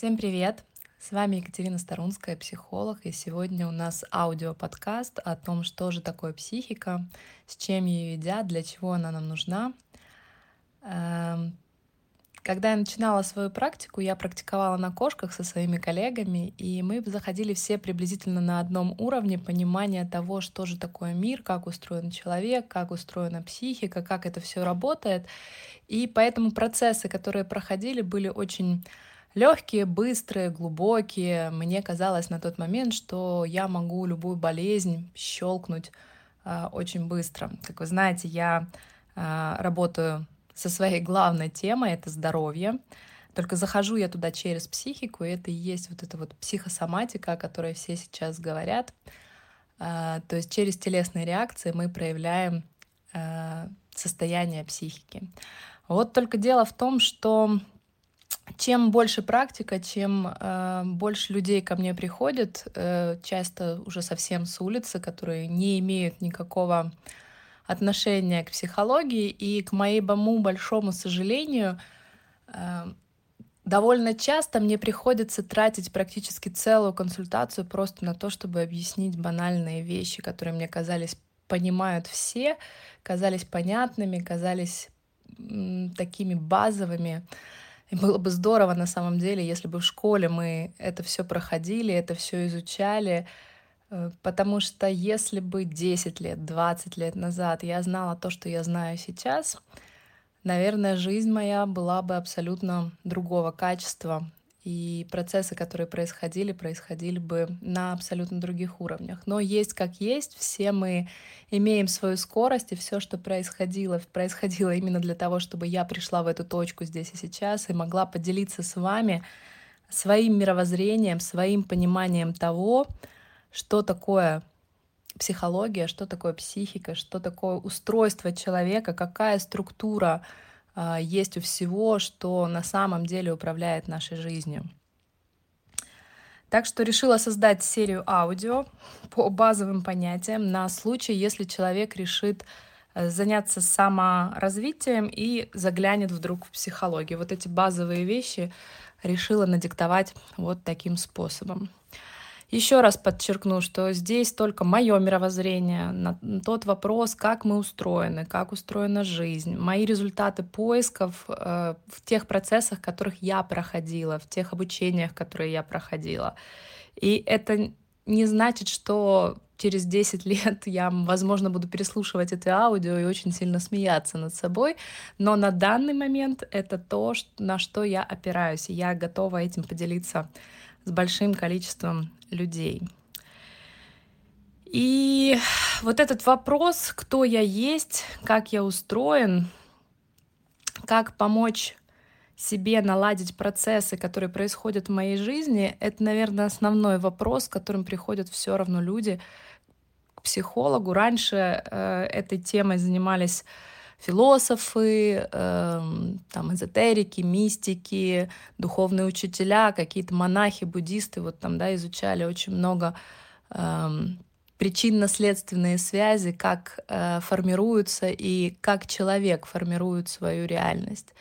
Всем привет! С вами Екатерина Старунская, психолог, и сегодня у нас аудиоподкаст о том, что же такое психика, с чем ее едят, для чего она нам нужна. Эм, когда я начинала свою практику, я практиковала на кошках со своими коллегами, и мы заходили все приблизительно на одном уровне понимания того, что же такое мир, как устроен человек, как устроена психика, как это все работает. И поэтому процессы, которые проходили, были очень легкие, быстрые, глубокие. Мне казалось на тот момент, что я могу любую болезнь щелкнуть э, очень быстро. Как вы знаете, я э, работаю со своей главной темой, это здоровье. Только захожу я туда через психику, и это и есть вот эта вот психосоматика, о которой все сейчас говорят. Э, то есть через телесные реакции мы проявляем э, состояние психики. Вот только дело в том, что чем больше практика, чем э, больше людей ко мне приходят, э, часто уже совсем с улицы, которые не имеют никакого отношения к психологии, и к моему большому сожалению, э, довольно часто мне приходится тратить практически целую консультацию просто на то, чтобы объяснить банальные вещи, которые мне казались понимают все, казались понятными, казались такими базовыми. И было бы здорово на самом деле, если бы в школе мы это все проходили, это все изучали, э, потому что если бы 10 лет, 20 лет назад я знала то, что я знаю сейчас, наверное, жизнь моя была бы абсолютно другого качества, и процессы, которые происходили, происходили бы на абсолютно других уровнях. Но есть как есть, все мы имеем свою скорость, и все, что происходило, происходило именно для того, чтобы я пришла в эту точку здесь и сейчас и могла поделиться с вами своим мировоззрением, своим пониманием того, что такое психология, что такое психика, что такое устройство человека, какая структура есть у всего, что на самом деле управляет нашей жизнью. Так что решила создать серию аудио по базовым понятиям на случай, если человек решит э, заняться саморазвитием и заглянет вдруг в психологию. Вот эти базовые вещи решила надиктовать вот таким способом. Еще раз подчеркну, что здесь только мое мировоззрение на тот вопрос, как мы устроены, как устроена жизнь, мои результаты поисков э, в тех процессах, которых я проходила, в тех обучениях, которые я проходила. И это не значит, что через 10 лет я, возможно, буду переслушивать это аудио и очень сильно смеяться над собой, но на данный момент это то, на что я опираюсь, и я готова этим поделиться с большим количеством людей. И вот этот вопрос, кто я есть, как я устроен, как помочь себе наладить процессы, которые происходят в моей жизни, это, наверное, основной вопрос, с которым приходят все равно люди к психологу. Раньше э, этой темой занимались философы, э, там эзотерики, мистики, духовные учителя, какие-то монахи, буддисты, вот там, да, изучали очень много э, причинно-следственные связи, как э, формируются и как человек формирует свою реальность.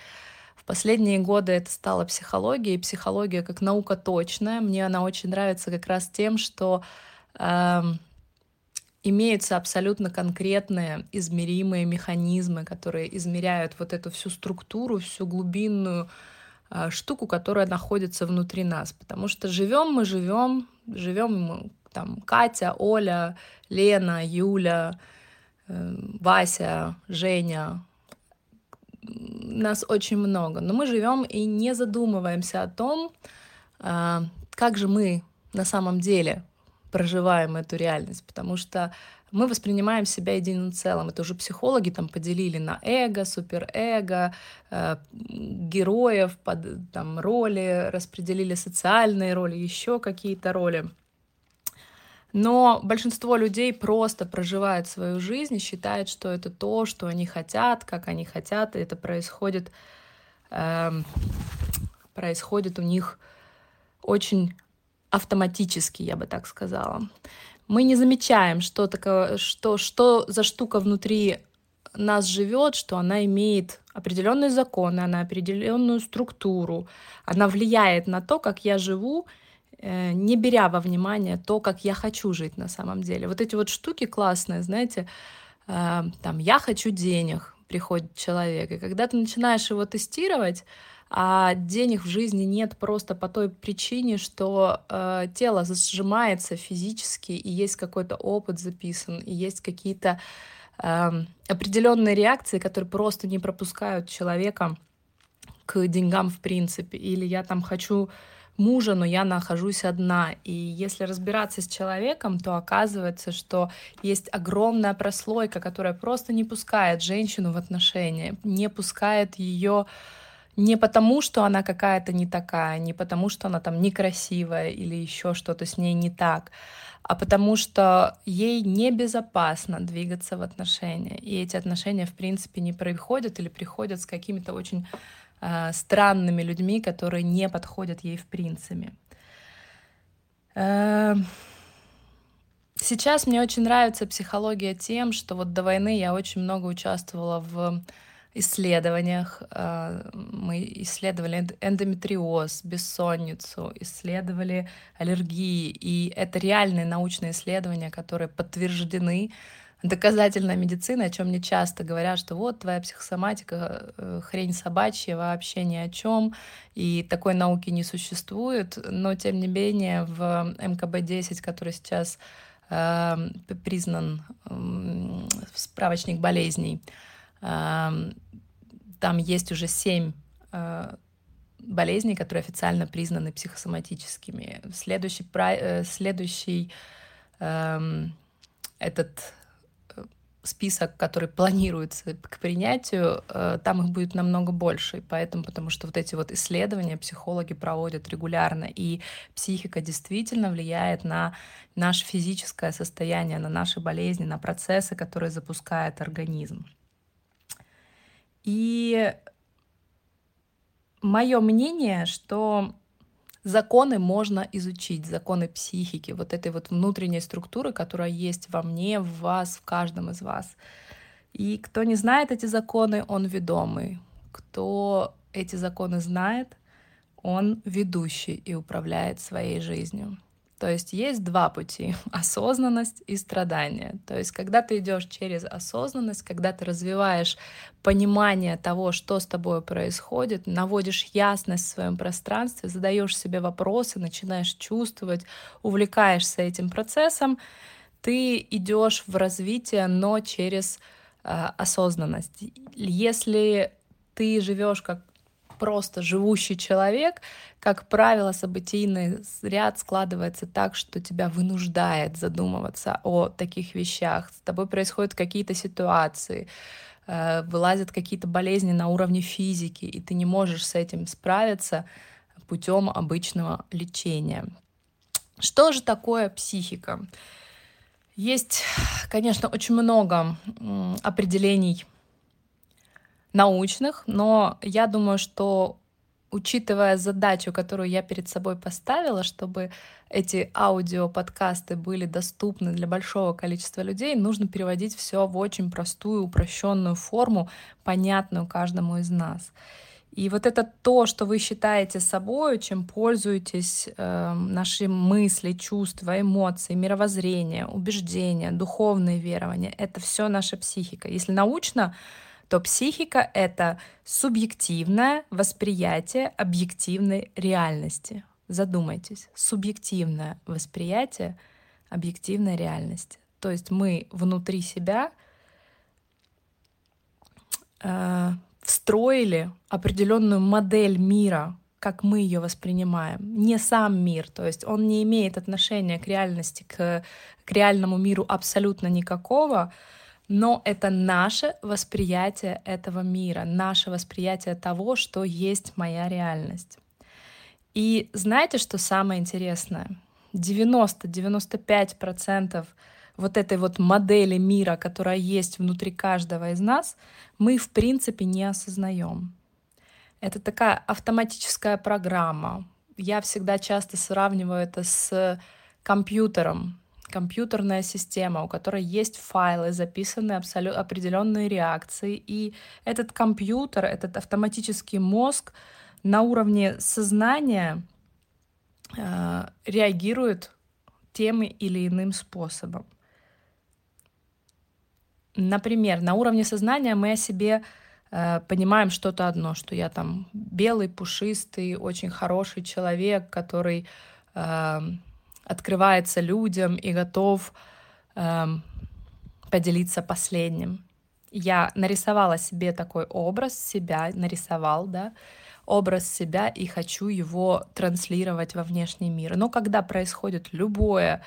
В последние годы это стала психология, и психология как наука точная. Мне она очень нравится как раз тем, что э, имеются абсолютно конкретные измеримые механизмы, которые измеряют вот эту всю структуру, всю глубинную э, штуку, которая находится внутри нас. Потому что живем мы живем, живем мы там Катя, Оля, Лена, Юля, э, Вася, Женя. Нас очень много. Но мы живем и не задумываемся о том, э, как же мы на самом деле проживаем эту реальность, потому что мы воспринимаем себя единым целым. Это уже психологи там поделили на эго, суперэго, э, героев под там, роли, распределили социальные роли, еще какие-то роли. Но большинство людей просто проживают свою жизнь и считают, что это то, что они хотят, как они хотят, и это происходит, э, происходит у них очень автоматически, я бы так сказала. Мы не замечаем, что, такое, что, что за штука внутри нас живет, что она имеет определенные законы, она определенную структуру, она влияет на то, как я живу, э, не беря во внимание то, как я хочу жить на самом деле. Вот эти вот штуки классные, знаете, э, там я хочу денег, приходит человек, и когда ты начинаешь его тестировать, а денег в жизни нет просто по той причине, что э, тело сжимается физически, и есть какой-то опыт записан, и есть какие-то э, определенные реакции, которые просто не пропускают человека к деньгам в принципе. Или я там хочу мужа, но я нахожусь одна. И если разбираться с человеком, то оказывается, что есть огромная прослойка, которая просто не пускает женщину в отношения, не пускает ее не потому, что она какая-то не такая, не потому, что она там некрасивая или еще что-то с ней не так, а потому что ей небезопасно двигаться в отношения. И эти отношения, в принципе, не приходят или приходят с какими-то очень э, странными людьми, которые не подходят ей в принципе. Э, сейчас мне очень нравится психология тем, что вот до войны я очень много участвовала в исследованиях. Э, мы исследовали эндометриоз, бессонницу, исследовали аллергии. И это реальные научные исследования, которые подтверждены доказательная медицина, о чем мне часто говорят, что вот твоя психосоматика э, хрень собачья, вообще ни о чем, и такой науки не существует, но тем не менее в МКБ-10, который сейчас э, признан справочник болезней, там есть уже семь э, болезней, которые официально признаны психосоматическими. Следующий, э, следующий эм, этот э, список, который планируется к принятию, там их будет намного больше. И поэтому, потому что вот эти вот исследования психологи проводят регулярно, и психика действительно влияет на наше физическое состояние, на наши болезни, на процессы, которые запускает организм. И мое мнение, что законы можно изучить, законы психики, вот этой вот внутренней структуры, которая есть во мне, в вас, в каждом из вас. И кто не знает эти законы, он ведомый. Кто эти законы знает, он ведущий и управляет своей жизнью. То есть есть два пути — осознанность и страдание. То есть когда ты идешь через осознанность, когда ты развиваешь понимание того, что с тобой происходит, наводишь ясность в своем пространстве, задаешь себе вопросы, начинаешь чувствовать, увлекаешься этим процессом, ты идешь в развитие, но через э, осознанность. Если ты живешь как просто живущий человек, как правило, событийный ряд складывается так, что тебя вынуждает задумываться о таких вещах. С тобой происходят какие-то ситуации, э, вылазят какие-то болезни на уровне физики, и ты не можешь с этим справиться путем обычного лечения. Что же такое психика? Есть, конечно, очень много определений научных, но я думаю, что учитывая задачу, которую я перед собой поставила, чтобы эти аудиоподкасты были доступны для большого количества людей, нужно переводить все в очень простую, упрощенную форму, понятную каждому из нас. И вот это то, что вы считаете собой, чем пользуетесь, э, наши мысли, чувства, эмоции, мировоззрение, убеждения, духовные верования, это все наша психика. Если научно, то психика — это субъективное восприятие объективной реальности. Задумайтесь, субъективное восприятие объективной реальности. То есть мы внутри себя э, встроили определенную модель мира, как мы ее воспринимаем, не сам мир, то есть он не имеет отношения к реальности, к, к реальному миру абсолютно никакого, но это наше восприятие этого мира, наше восприятие того, что есть моя реальность. И знаете, что самое интересное? 90-95% вот этой вот модели мира, которая есть внутри каждого из нас, мы в принципе не осознаем. Это такая автоматическая программа. Я всегда часто сравниваю это с компьютером, компьютерная система, у которой есть файлы, записаны абсолютно определенные реакции, и этот компьютер, этот автоматический мозг на уровне сознания э, реагирует тем или иным способом. Например, на уровне сознания мы о себе э, понимаем что-то одно, что я там белый, пушистый, очень хороший человек, который э, открывается людям и готов э, поделиться последним. Я нарисовала себе такой образ себя, нарисовал, да, образ себя и хочу его транслировать во внешний мир. Но когда происходит любое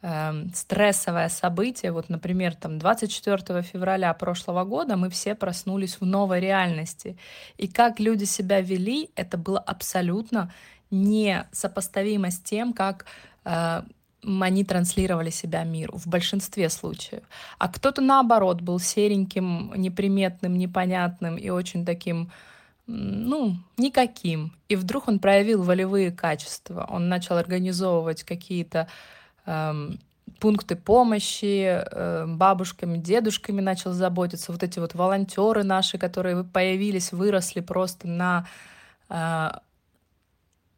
э, стрессовое событие, вот, например, там 24 февраля прошлого года мы все проснулись в новой реальности, и как люди себя вели, это было абсолютно несопоставимо с тем, как они транслировали себя миру в большинстве случаев. А кто-то наоборот был сереньким, неприметным, непонятным и очень таким ну, никаким. И вдруг он проявил волевые качества. Он начал организовывать какие-то эм, пункты помощи, э, бабушками, дедушками начал заботиться. Вот эти вот волонтеры наши, которые появились, выросли просто на э,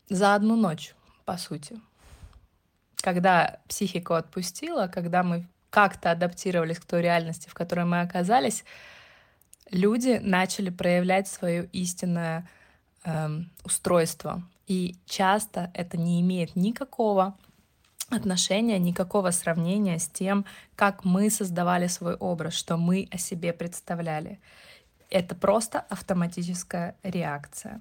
за одну ночь, по сути. Когда психику отпустила, когда мы как-то адаптировались к той реальности, в которой мы оказались, люди начали проявлять свое истинное эм, устройство. И часто это не имеет никакого отношения, никакого сравнения с тем, как мы создавали свой образ, что мы о себе представляли. Это просто автоматическая реакция.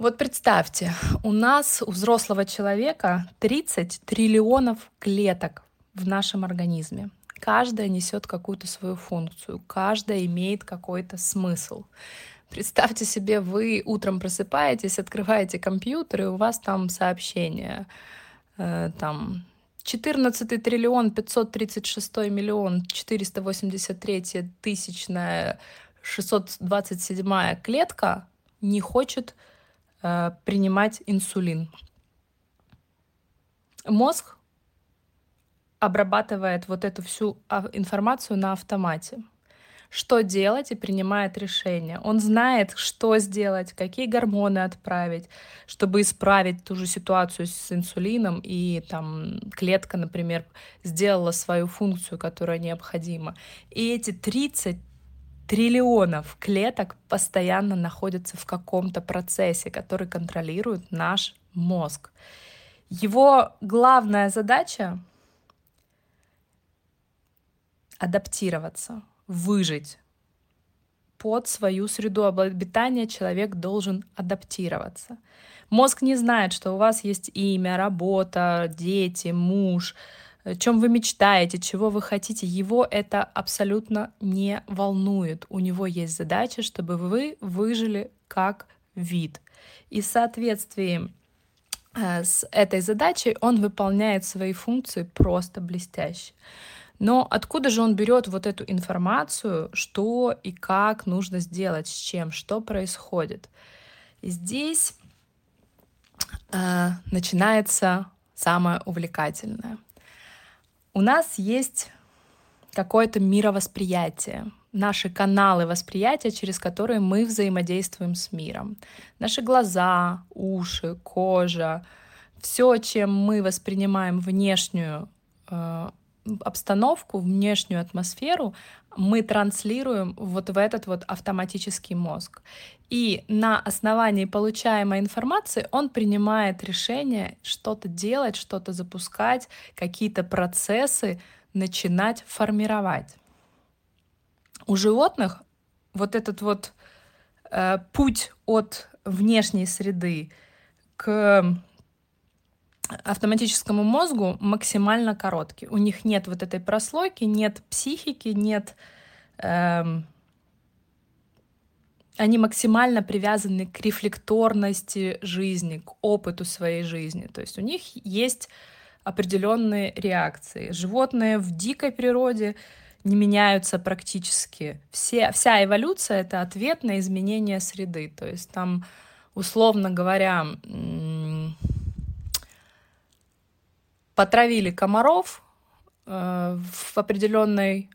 Вот представьте, у нас, у взрослого человека 30 триллионов клеток в нашем организме. Каждая несет какую-то свою функцию, каждая имеет какой-то смысл. Представьте себе, вы утром просыпаетесь, открываете компьютер, и у вас там сообщение. Э, там 14 триллион 536 миллион 483 тысячная 627 клетка не хочет э, принимать инсулин. Мозг обрабатывает вот эту всю а, информацию на автомате. Что делать и принимает решение. Он знает, что сделать, какие гормоны отправить, чтобы исправить ту же ситуацию с инсулином, и там клетка, например, сделала свою функцию, которая необходима. И эти 30 триллионов клеток постоянно находятся в каком-то процессе, который контролирует наш мозг. Его главная задача адаптироваться, выжить. Под свою среду обитания человек должен адаптироваться. Мозг не знает, что у вас есть имя, работа, дети, муж, о чем вы мечтаете, чего вы хотите. Его это абсолютно не волнует. У него есть задача, чтобы вы выжили как вид. И в соответствии э, с этой задачей он выполняет свои функции просто блестяще. Но откуда же он берет вот эту информацию, что и как нужно сделать, с чем, что происходит? И здесь э, начинается самое увлекательное. У нас есть какое-то мировосприятие, наши каналы восприятия, через которые мы взаимодействуем с миром. Наши глаза, уши, кожа, все, чем мы воспринимаем внешнюю э, обстановку, внешнюю атмосферу мы транслируем вот в этот вот автоматический мозг. И на основании получаемой информации он принимает решение что-то делать, что-то запускать, какие-то процессы начинать формировать. У животных вот этот вот э, путь от внешней среды к автоматическому мозгу максимально короткий. У них нет вот этой прослойки, нет психики, нет... Эм, они максимально привязаны к рефлекторности жизни, к опыту своей жизни. То есть у них есть определенные реакции. Животные в дикой природе не меняются практически. Все, вся эволюция — это ответ на изменение среды. То есть там, условно говоря, потравили комаров э, в определенной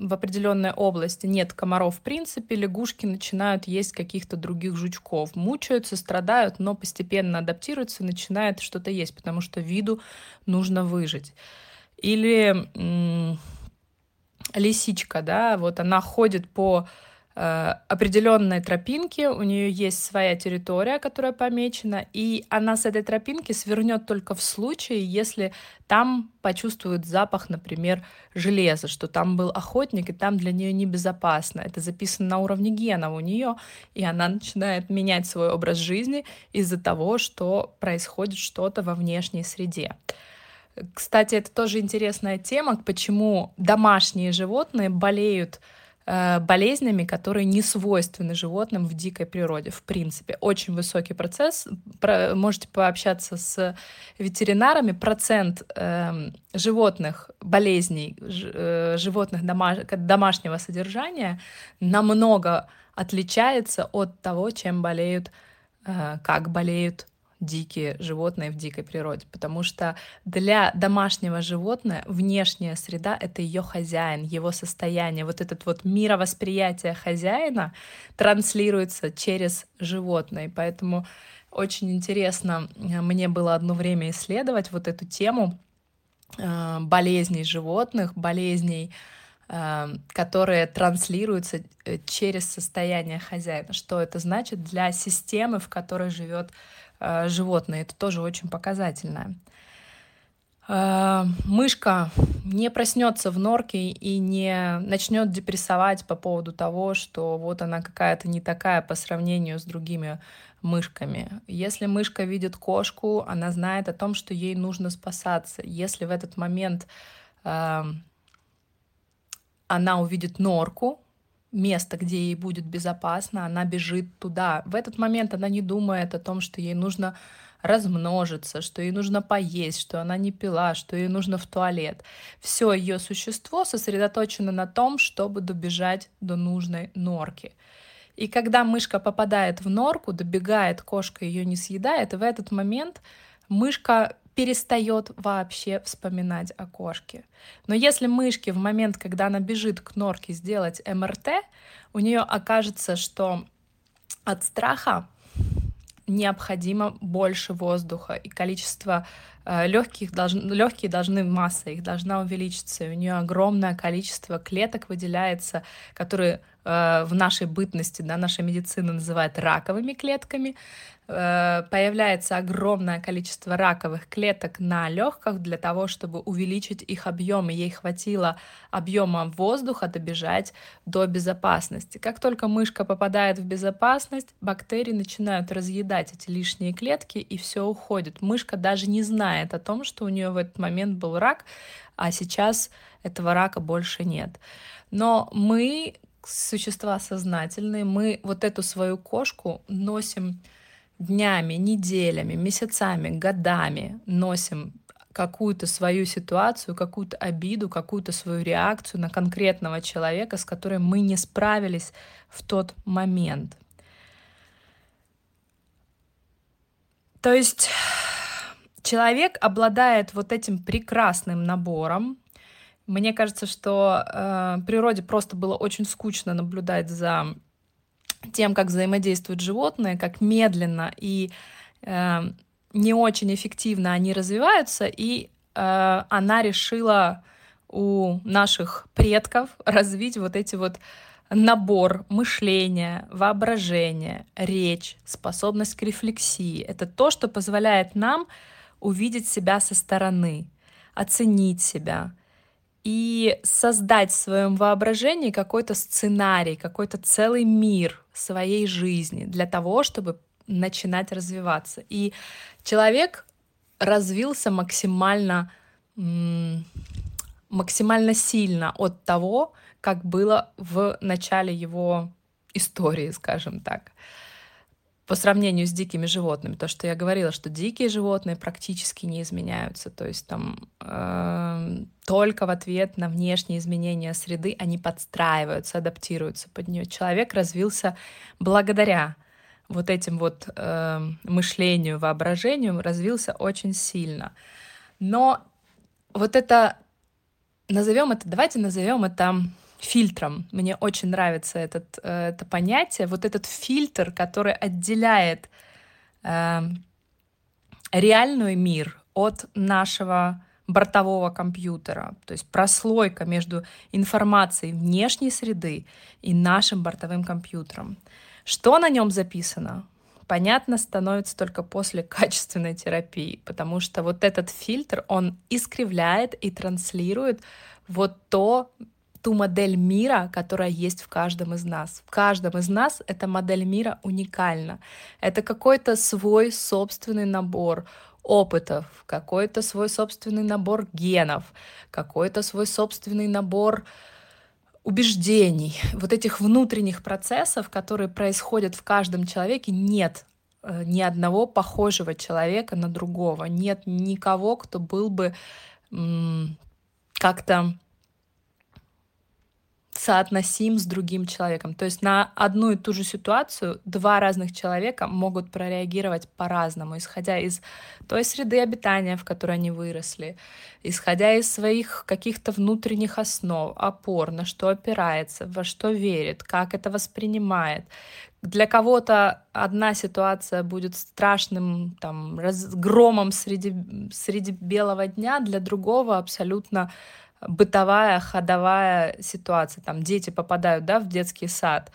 в определенной области нет комаров в принципе, лягушки начинают есть каких-то других жучков, мучаются, страдают, но постепенно адаптируются начинают что-то есть, потому что виду нужно выжить. Или м- лисичка, да, вот она ходит по определенной тропинки, у нее есть своя территория, которая помечена, и она с этой тропинки свернет только в случае, если там почувствует запах, например, железа, что там был охотник, и там для нее небезопасно. Это записано на уровне гена у нее, и она начинает менять свой образ жизни из-за того, что происходит что-то во внешней среде. Кстати, это тоже интересная тема, почему домашние животные болеют Э, болезнями, которые не свойственны животным в дикой природе, в принципе. Очень высокий процесс. Про, можете пообщаться с ветеринарами. Процент э, животных, болезней ж, э, животных дома, домашнего содержания намного отличается от того, чем болеют, э, как болеют дикие животные в дикой природе, потому что для домашнего животного внешняя среда — это ее хозяин, его состояние. Вот этот вот мировосприятие хозяина транслируется через животное, поэтому очень интересно э, мне было одно время исследовать вот эту тему э, болезней животных, болезней, э, которые транслируются через состояние хозяина. Что это значит для системы, в которой живет животные. Это тоже очень показательно. Э, мышка не проснется в норке и не начнет депрессовать по поводу того, что вот она какая-то не такая по сравнению с другими мышками. Если мышка видит кошку, она знает о том, что ей нужно спасаться. Если в этот момент э, она увидит норку, место, где ей будет безопасно, она бежит туда. В этот момент она не думает о том, что ей нужно размножиться, что ей нужно поесть, что она не пила, что ей нужно в туалет. Все ее существо сосредоточено на том, чтобы добежать до нужной норки. И когда мышка попадает в норку, добегает, кошка ее не съедает, и в этот момент мышка перестает вообще вспоминать о кошке. Но если мышке в момент, когда она бежит к норке сделать МРТ, у нее окажется, что от страха необходимо больше воздуха, и количество э, легких должны, легкие должны, масса их должна увеличиться, и у нее огромное количество клеток выделяется, которые в нашей бытности, да, наша медицина называет раковыми клетками, Э, появляется огромное количество раковых клеток на легках для того, чтобы увеличить их объем, и ей хватило объема воздуха добежать до безопасности. Как только мышка попадает в безопасность, бактерии начинают разъедать эти лишние клетки, и все уходит. Мышка даже не знает о том, что у нее в этот момент был рак, а сейчас этого рака больше нет. Но мы существа сознательные, мы вот эту свою кошку носим днями, неделями, месяцами, годами носим какую-то свою ситуацию, какую-то обиду, какую-то свою реакцию на конкретного человека, с которой мы не справились в тот момент. То есть человек обладает вот этим прекрасным набором. Мне кажется, что э, природе просто было очень скучно наблюдать за тем, как взаимодействуют животные, как медленно и э, не очень эффективно они развиваются, и э, она решила у наших предков развить вот эти вот набор мышления, воображения, речь, способность к рефлексии. Это то, что позволяет нам увидеть себя со стороны, оценить себя, и создать в своем воображении какой-то сценарий, какой-то целый мир своей жизни для того, чтобы начинать развиваться. И человек развился максимально, максимально сильно от того, как было в начале его истории, скажем так по сравнению с дикими животными. То, что я говорила, что дикие животные практически не изменяются. То есть там э, только в ответ на внешние изменения среды они подстраиваются, адаптируются под нее. Человек развился благодаря вот этим вот э, мышлению, воображению, развился очень сильно. Но вот это, назовем это, давайте назовем это фильтром. Мне очень нравится этот, э, это понятие, вот этот фильтр, который отделяет э, реальный мир от нашего бортового компьютера, то есть прослойка между информацией внешней среды и нашим бортовым компьютером. Что на нем записано? Понятно становится только после качественной терапии, потому что вот этот фильтр, он искривляет и транслирует вот то, ту модель мира, которая есть в каждом из нас. В каждом из нас эта модель мира уникальна. Это какой-то свой собственный набор опытов, какой-то свой собственный набор генов, какой-то свой собственный набор убеждений, вот этих внутренних процессов, которые происходят в каждом человеке, нет э, ни одного похожего человека на другого, нет никого, кто был бы как-то соотносим с другим человеком. То есть на одну и ту же ситуацию два разных человека могут прореагировать по-разному, исходя из той среды обитания, в которой они выросли, исходя из своих каких-то внутренних основ, опор, на что опирается, во что верит, как это воспринимает. Для кого-то одна ситуация будет страшным там, разгромом среди, среди белого дня, для другого абсолютно бытовая, ходовая ситуация. Там дети попадают да, в детский сад.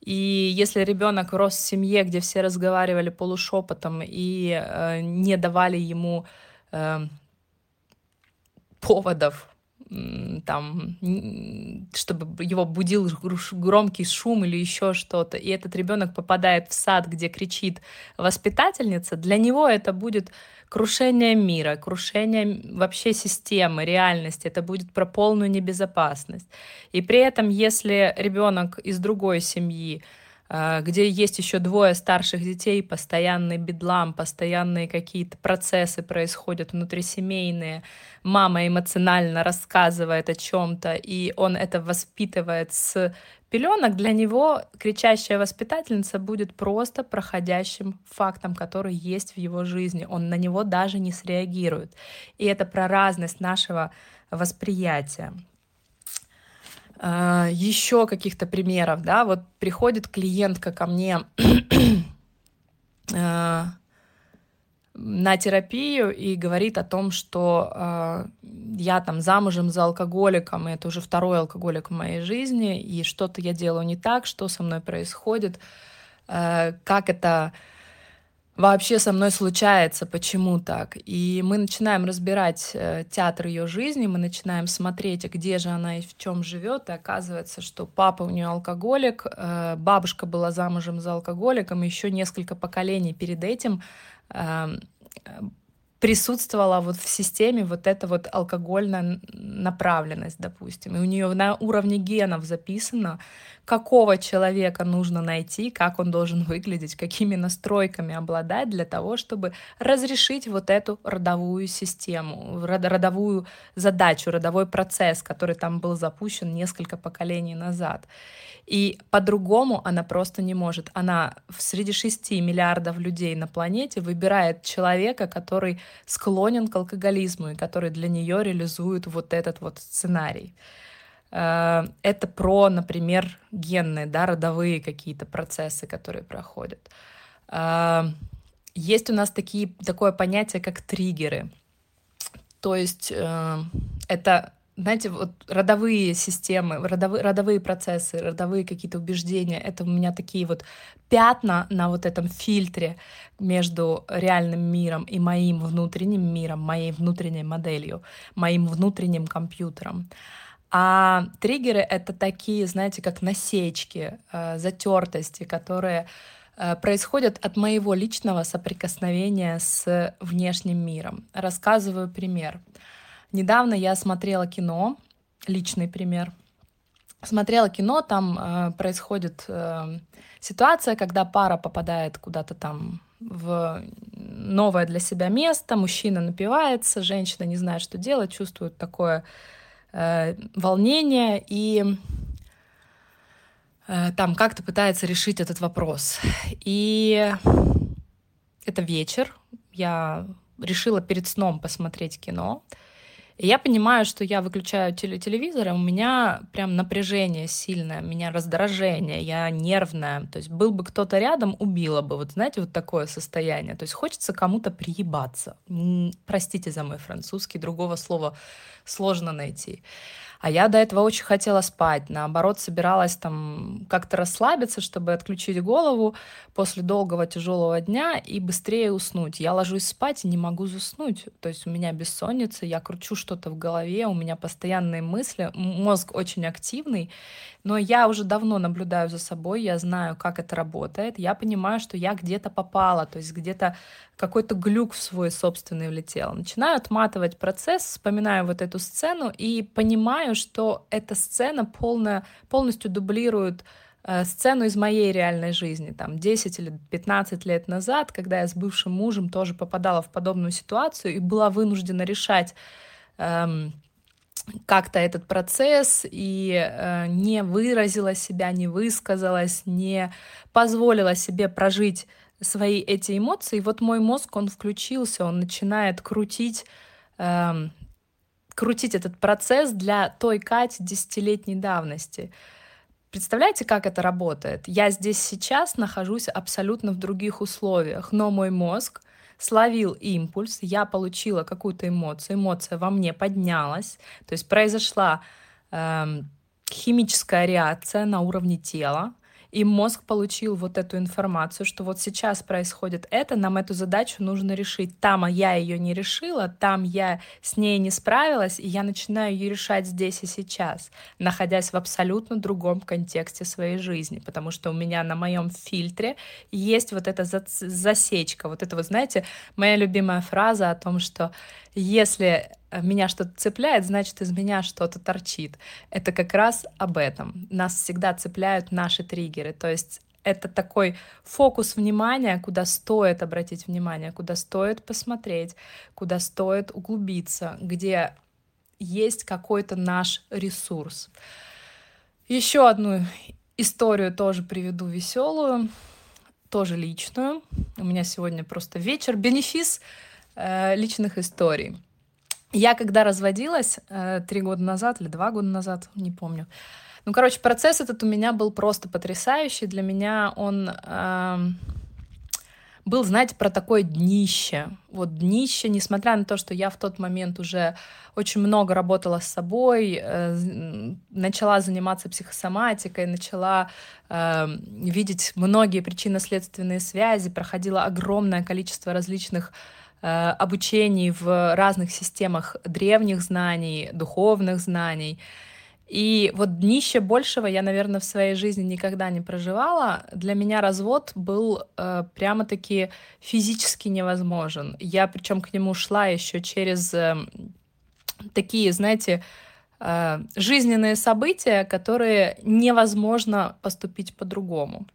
И если ребенок рос в семье, где все разговаривали полушепотом и э, не давали ему э, поводов там, чтобы его будил громкий шум или еще что-то, и этот ребенок попадает в сад, где кричит воспитательница, для него это будет крушение мира, крушение вообще системы, реальности. Это будет про полную небезопасность. И при этом, если ребенок из другой семьи, где есть еще двое старших детей, постоянный бедлам, постоянные какие-то процессы происходят внутрисемейные, мама эмоционально рассказывает о чем-то, и он это воспитывает с пеленок, для него кричащая воспитательница будет просто проходящим фактом, который есть в его жизни. Он на него даже не среагирует. И это про разность нашего восприятия. А, Еще каких-то примеров, да, вот приходит клиентка ко мне а, на терапию и говорит о том, что э, я там замужем за алкоголиком, и это уже второй алкоголик в моей жизни, и что-то я делаю не так, что со мной происходит, э, как это вообще со мной случается, почему так. И мы начинаем разбирать э, театр ее жизни, мы начинаем смотреть, где же она и в чем живет, и оказывается, что папа у нее алкоголик, э, бабушка была замужем за алкоголиком, еще несколько поколений перед этим Эм, присутствовала вот в системе вот эта вот алкогольная направленность, допустим. И у нее на уровне генов записано, какого человека нужно найти, как он должен выглядеть, какими настройками обладать для того, чтобы разрешить вот эту родовую систему, родовую задачу, родовой процесс, который там был запущен несколько поколений назад. И по-другому она просто не может. Она среди 6 миллиардов людей на планете выбирает человека, который склонен к алкоголизму и который для нее реализует вот этот вот сценарий. Э, это про, например, генные, да, родовые какие-то процессы, которые проходят. Э, есть у нас такие, такое понятие, как триггеры. То есть э, это знаете, вот родовые системы, родовые, родовые процессы, родовые какие-то убеждения, это у меня такие вот пятна на вот этом фильтре между реальным миром и моим внутренним миром, моей внутренней моделью, моим внутренним компьютером. А триггеры — это такие, знаете, как насечки, э, затертости, которые э, происходят от моего личного соприкосновения с внешним миром. Рассказываю пример. Недавно я смотрела кино, личный пример. Смотрела кино, там э, происходит э, ситуация, когда пара попадает куда-то там в новое для себя место, мужчина напивается, женщина не знает, что делать, чувствует такое э, волнение и э, там как-то пытается решить этот вопрос. И это вечер, я решила перед сном посмотреть кино. И я понимаю, что я выключаю телевизор, и у меня прям напряжение сильное, у меня раздражение, я нервная. То есть был бы кто-то рядом, убило бы. Вот знаете, вот такое состояние. То есть хочется кому-то приебаться. Простите за мой французский, другого слова сложно найти. А я до этого очень хотела спать. Наоборот, собиралась там как-то расслабиться, чтобы отключить голову после долгого тяжелого дня и быстрее уснуть. Я ложусь спать и не могу заснуть. То есть у меня бессонница, я кручу что-то в голове, у меня постоянные мысли, мозг очень активный. Но я уже давно наблюдаю за собой, я знаю, как это работает. Я понимаю, что я где-то попала, то есть где-то какой-то глюк в свой собственный влетел. Начинаю отматывать процесс, вспоминаю вот эту сцену и понимаю, что эта сцена полная, полностью дублирует э, сцену из моей реальной жизни, там 10 или 15 лет назад, когда я с бывшим мужем тоже попадала в подобную ситуацию и была вынуждена решать эм, как-то этот процесс и э, не выразила себя, не высказалась, не позволила себе прожить свои эти эмоции. Вот мой мозг, он включился, он начинает крутить, эм, крутить этот процесс для той Кати десятилетней давности. Представляете, как это работает? Я здесь сейчас нахожусь абсолютно в других условиях, но мой мозг словил импульс, я получила какую-то эмоцию, эмоция во мне поднялась, то есть произошла эм, химическая реакция на уровне тела, и мозг получил вот эту информацию, что вот сейчас происходит это, нам эту задачу нужно решить. Там а я ее не решила, там я с ней не справилась, и я начинаю ее решать здесь и сейчас, находясь в абсолютно другом контексте своей жизни, потому что у меня на моем фильтре есть вот эта засечка, вот это вот, знаете, моя любимая фраза о том, что если Э, меня что-то цепляет, значит, из меня что-то торчит. Это как раз об этом. Нас всегда цепляют наши триггеры. То есть это такой фокус внимания, куда стоит обратить внимание, куда стоит посмотреть, куда стоит углубиться, где есть какой-то наш ресурс. Еще одну историю тоже приведу веселую, тоже личную. У меня сегодня просто вечер, бенефис личных историй. Я когда разводилась э, три года назад или два года назад, не помню. Ну, короче, процесс этот у меня был просто потрясающий. Для меня он э, был, знаете, про такое днище. Вот днище, несмотря на то, что я в тот момент уже очень много работала с собой, э, начала заниматься психосоматикой, начала э, видеть многие причинно-следственные связи, проходила огромное количество различных Э, обучений в разных системах древних знаний, духовных знаний. И вот днище большего я, наверное, в своей жизни никогда не проживала. Для меня развод был э, прямо-таки физически невозможен. Я причем к нему шла еще через э, такие, знаете, э, жизненные события, которые невозможно поступить по-другому.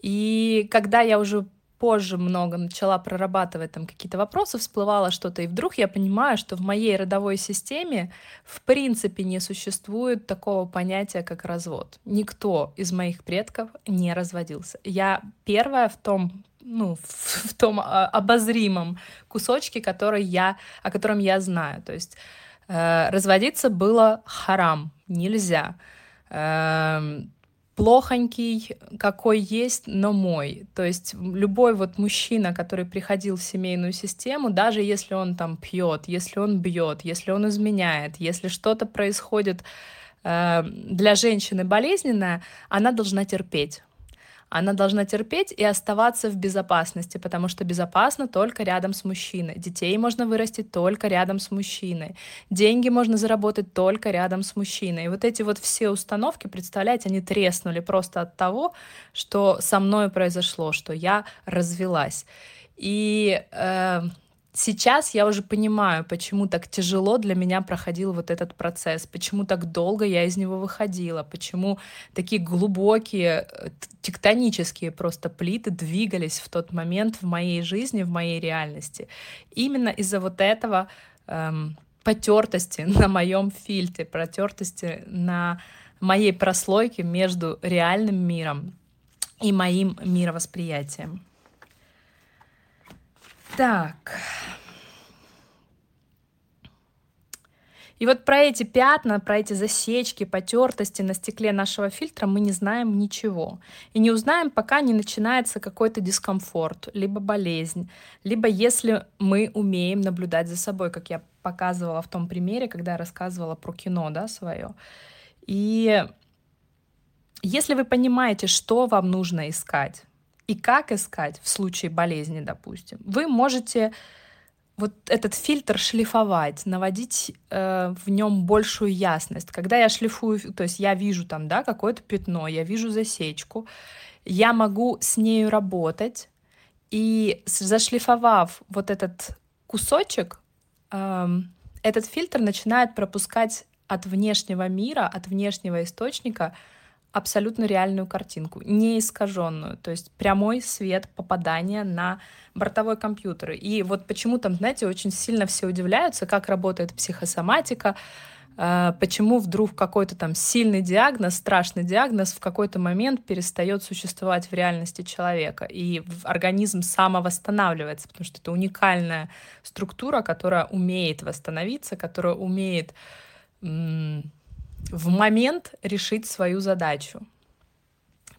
И когда я уже позже много начала прорабатывать там какие-то вопросы, всплывало что-то, и вдруг я понимаю, что в моей родовой системе в принципе не существует такого понятия, как развод. Никто из моих предков не разводился. Я первая в том ну, в, в том а, обозримом кусочке, который я, о котором я знаю. То есть э, разводиться было харам, нельзя. Э, плохонький, какой есть, но мой. То есть любой вот мужчина, который приходил в семейную систему, даже если он там пьет, если он бьет, если он изменяет, если что-то происходит э, для женщины болезненное, она должна терпеть она должна терпеть и оставаться в безопасности, потому что безопасно только рядом с мужчиной. Детей можно вырастить только рядом с мужчиной. Деньги можно заработать только рядом с мужчиной. И вот эти вот все установки, представляете, они треснули просто от того, что со мной произошло, что я развелась. И э, Сейчас я уже понимаю, почему так тяжело для меня проходил вот этот процесс, почему так долго я из него выходила, почему такие глубокие э, тектонические просто плиты двигались в тот момент в моей жизни, в моей реальности. Именно из-за вот этого эм, потертости на моем фильтре, протертости на моей прослойке между реальным миром и моим мировосприятием. Так. И вот про эти пятна, про эти засечки, потертости на стекле нашего фильтра мы не знаем ничего. И не узнаем, пока не начинается какой-то дискомфорт, либо болезнь, либо если мы умеем наблюдать за собой, как я показывала в том примере, когда я рассказывала про кино да, свое. И если вы понимаете, что вам нужно искать, и как искать в случае болезни, допустим, вы можете вот этот фильтр шлифовать, наводить э, в нем большую ясность. Когда я шлифую, то есть я вижу там, да, какое-то пятно, я вижу засечку, я могу с нею работать, и зашлифовав вот этот кусочек, э, этот фильтр начинает пропускать от внешнего мира, от внешнего источника абсолютно реальную картинку, не искаженную, то есть прямой свет попадания на бортовой компьютер. И вот почему там, знаете, очень сильно все удивляются, как работает психосоматика, э, почему вдруг какой-то там сильный диагноз, страшный диагноз в какой-то момент перестает существовать в реальности человека, и организм самовосстанавливается, потому что это уникальная структура, которая умеет восстановиться, которая умеет в момент решить свою задачу.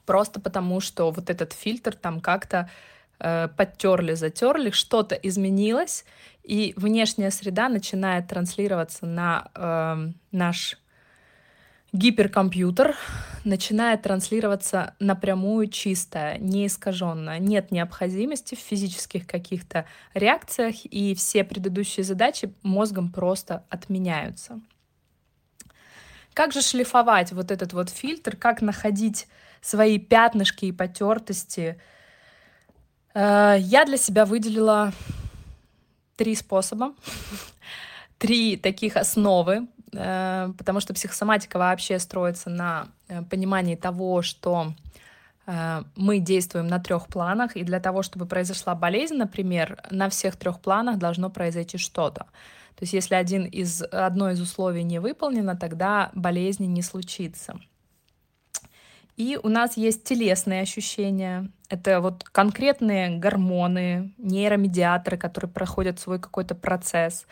Просто потому, что вот этот фильтр там как-то э, подтерли, затерли, что-то изменилось, и внешняя среда начинает транслироваться на э, наш гиперкомпьютер, начинает транслироваться напрямую чистая, не искаженная. Нет необходимости в физических каких-то реакциях, и все предыдущие задачи мозгом просто отменяются. Как же шлифовать вот этот вот фильтр, как находить свои пятнышки и потертости? Э, я для себя выделила три способа, три таких основы, э, потому что психосоматика вообще строится на э, понимании того, что мы действуем на трех планах, и для того, чтобы произошла болезнь, например, на всех трех планах должно произойти что-то. То есть если один из, одно из условий не выполнено, тогда болезни не случится. И у нас есть телесные ощущения. Это вот конкретные гормоны, нейромедиаторы, которые проходят свой какой-то процесс.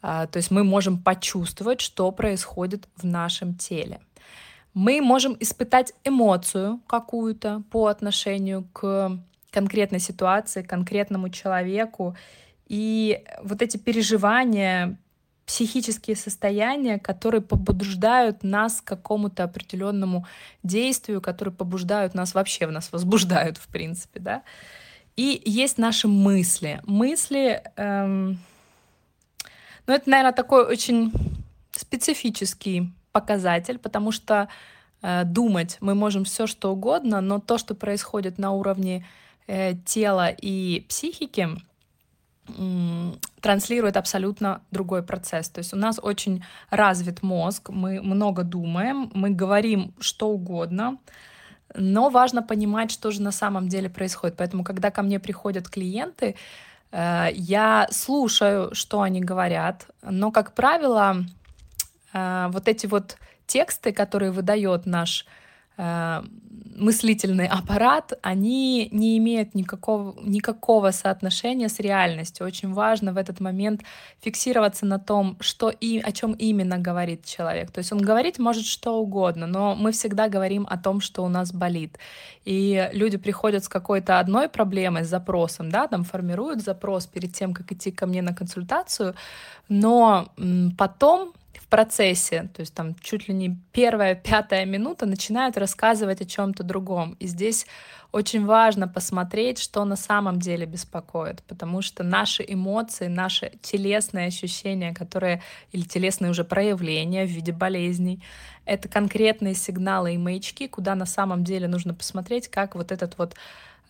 А, то есть мы можем почувствовать, что происходит в нашем теле. Мы можем испытать эмоцию какую-то по отношению к конкретной ситуации, конкретному человеку. И вот эти переживания, психические состояния, которые побуждают нас к какому-то определенному действию, которые побуждают нас вообще, в нас возбуждают, в принципе, да. И есть наши мысли. Мысли, эм, ну это, наверное, такой очень специфический показатель, потому что э, думать мы можем все что угодно, но то, что происходит на уровне э, тела и психики, транслирует абсолютно другой процесс. То есть у нас очень развит мозг, мы много думаем, мы говорим что угодно, но важно понимать, что же на самом деле происходит. Поэтому, когда ко мне приходят клиенты, э, я слушаю, что они говорят, но, как правило, э, вот эти вот тексты, которые выдает наш э, мыслительный аппарат, они не имеют никакого, никакого соотношения с реальностью. Очень важно в этот момент фиксироваться на том, что и, о чем именно говорит человек. То есть он говорить может что угодно, но мы всегда говорим о том, что у нас болит. И люди приходят с какой-то одной проблемой, с запросом, да, там формируют запрос перед тем, как идти ко мне на консультацию, но потом процессе, то есть там чуть ли не первая, пятая минута начинают рассказывать о чем-то другом. И здесь очень важно посмотреть, что на самом деле беспокоит, потому что наши эмоции, наши телесные ощущения, которые или телесные уже проявления в виде болезней, это конкретные сигналы и маячки, куда на самом деле нужно посмотреть, как вот этот вот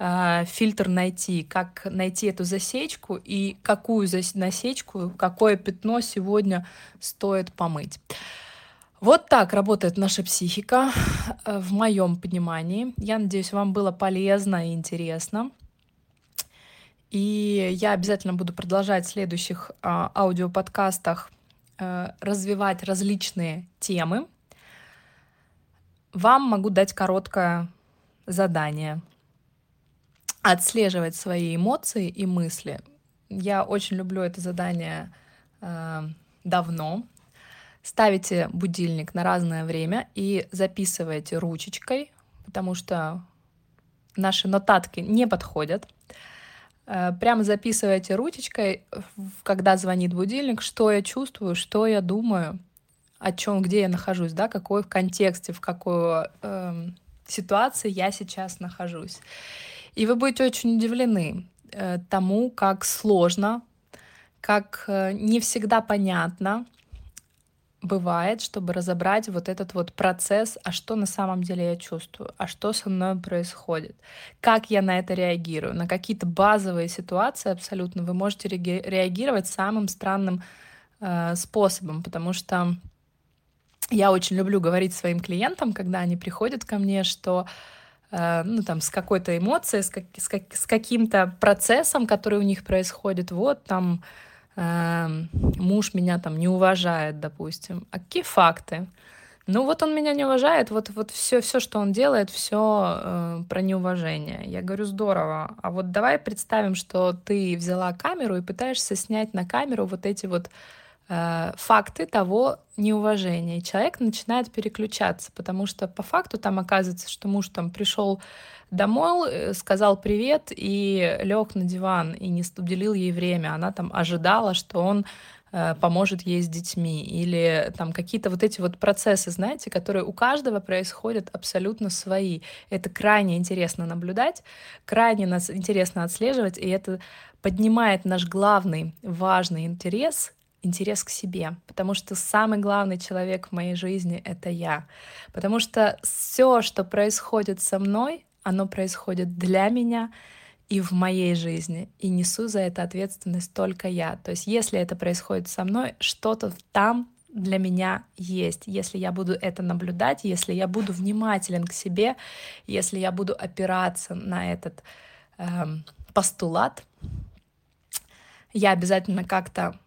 э, фильтр найти, как найти эту засечку и какую насечку, какое пятно сегодня стоит помыть. Вот так работает наша психика э, в моем понимании. Я надеюсь, вам было полезно и интересно. И я обязательно буду продолжать в следующих а, аудиоподкастах а, развивать различные темы. Вам могу дать короткое задание отслеживать свои эмоции и мысли. Я очень люблю это задание э, давно. ставите будильник на разное время и записываете ручечкой, потому что наши нотатки не подходят. Э, прямо записывайте ручечкой, когда звонит будильник, что я чувствую, что я думаю, о чем, где я нахожусь, да, какой в контексте, в какой э, ситуации я сейчас нахожусь. И вы будете очень удивлены э, тому, как сложно, как э, не всегда понятно бывает, чтобы разобрать вот этот вот процесс, а что на самом деле я чувствую, а что со мной происходит, как я на это реагирую, на какие-то базовые ситуации абсолютно вы можете реагировать самым странным э, способом, потому что я очень люблю говорить своим клиентам, когда они приходят ко мне, что ну, там, с какой-то эмоцией, с, как, с, как, с каким-то процессом, который у них происходит, вот там э, муж меня там не уважает, допустим. А какие факты? Ну вот он меня не уважает, вот, вот все, все, что он делает, все э, про неуважение. Я говорю, здорово. А вот давай представим, что ты взяла камеру и пытаешься снять на камеру вот эти вот э, факты того неуважения. И человек начинает переключаться, потому что по факту там оказывается, что муж там пришел домой, э, сказал привет и лег на диван и не уделил ей время. Она там ожидала, что он э, поможет ей с детьми. Или там какие-то вот эти вот процессы, знаете, которые у каждого происходят абсолютно свои. Это крайне интересно наблюдать, крайне нас интересно отслеживать, и это поднимает наш главный важный интерес интерес к себе, потому что самый главный человек в моей жизни — это я, потому что все, что происходит со мной, оно происходит для меня и в моей жизни, и несу за это ответственность только я. То есть если это происходит со мной, что-то там для меня есть. Если я буду это наблюдать, если я буду внимателен к себе, если я буду опираться на этот эм, постулат, я обязательно как-то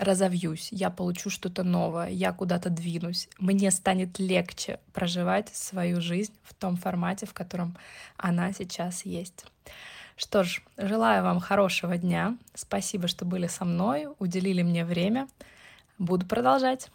разовьюсь, я получу что-то новое, я куда-то двинусь, мне станет легче проживать свою жизнь в том формате, в котором она сейчас есть. Что ж, желаю вам хорошего дня. Спасибо, что были со мной, уделили мне время. Буду продолжать.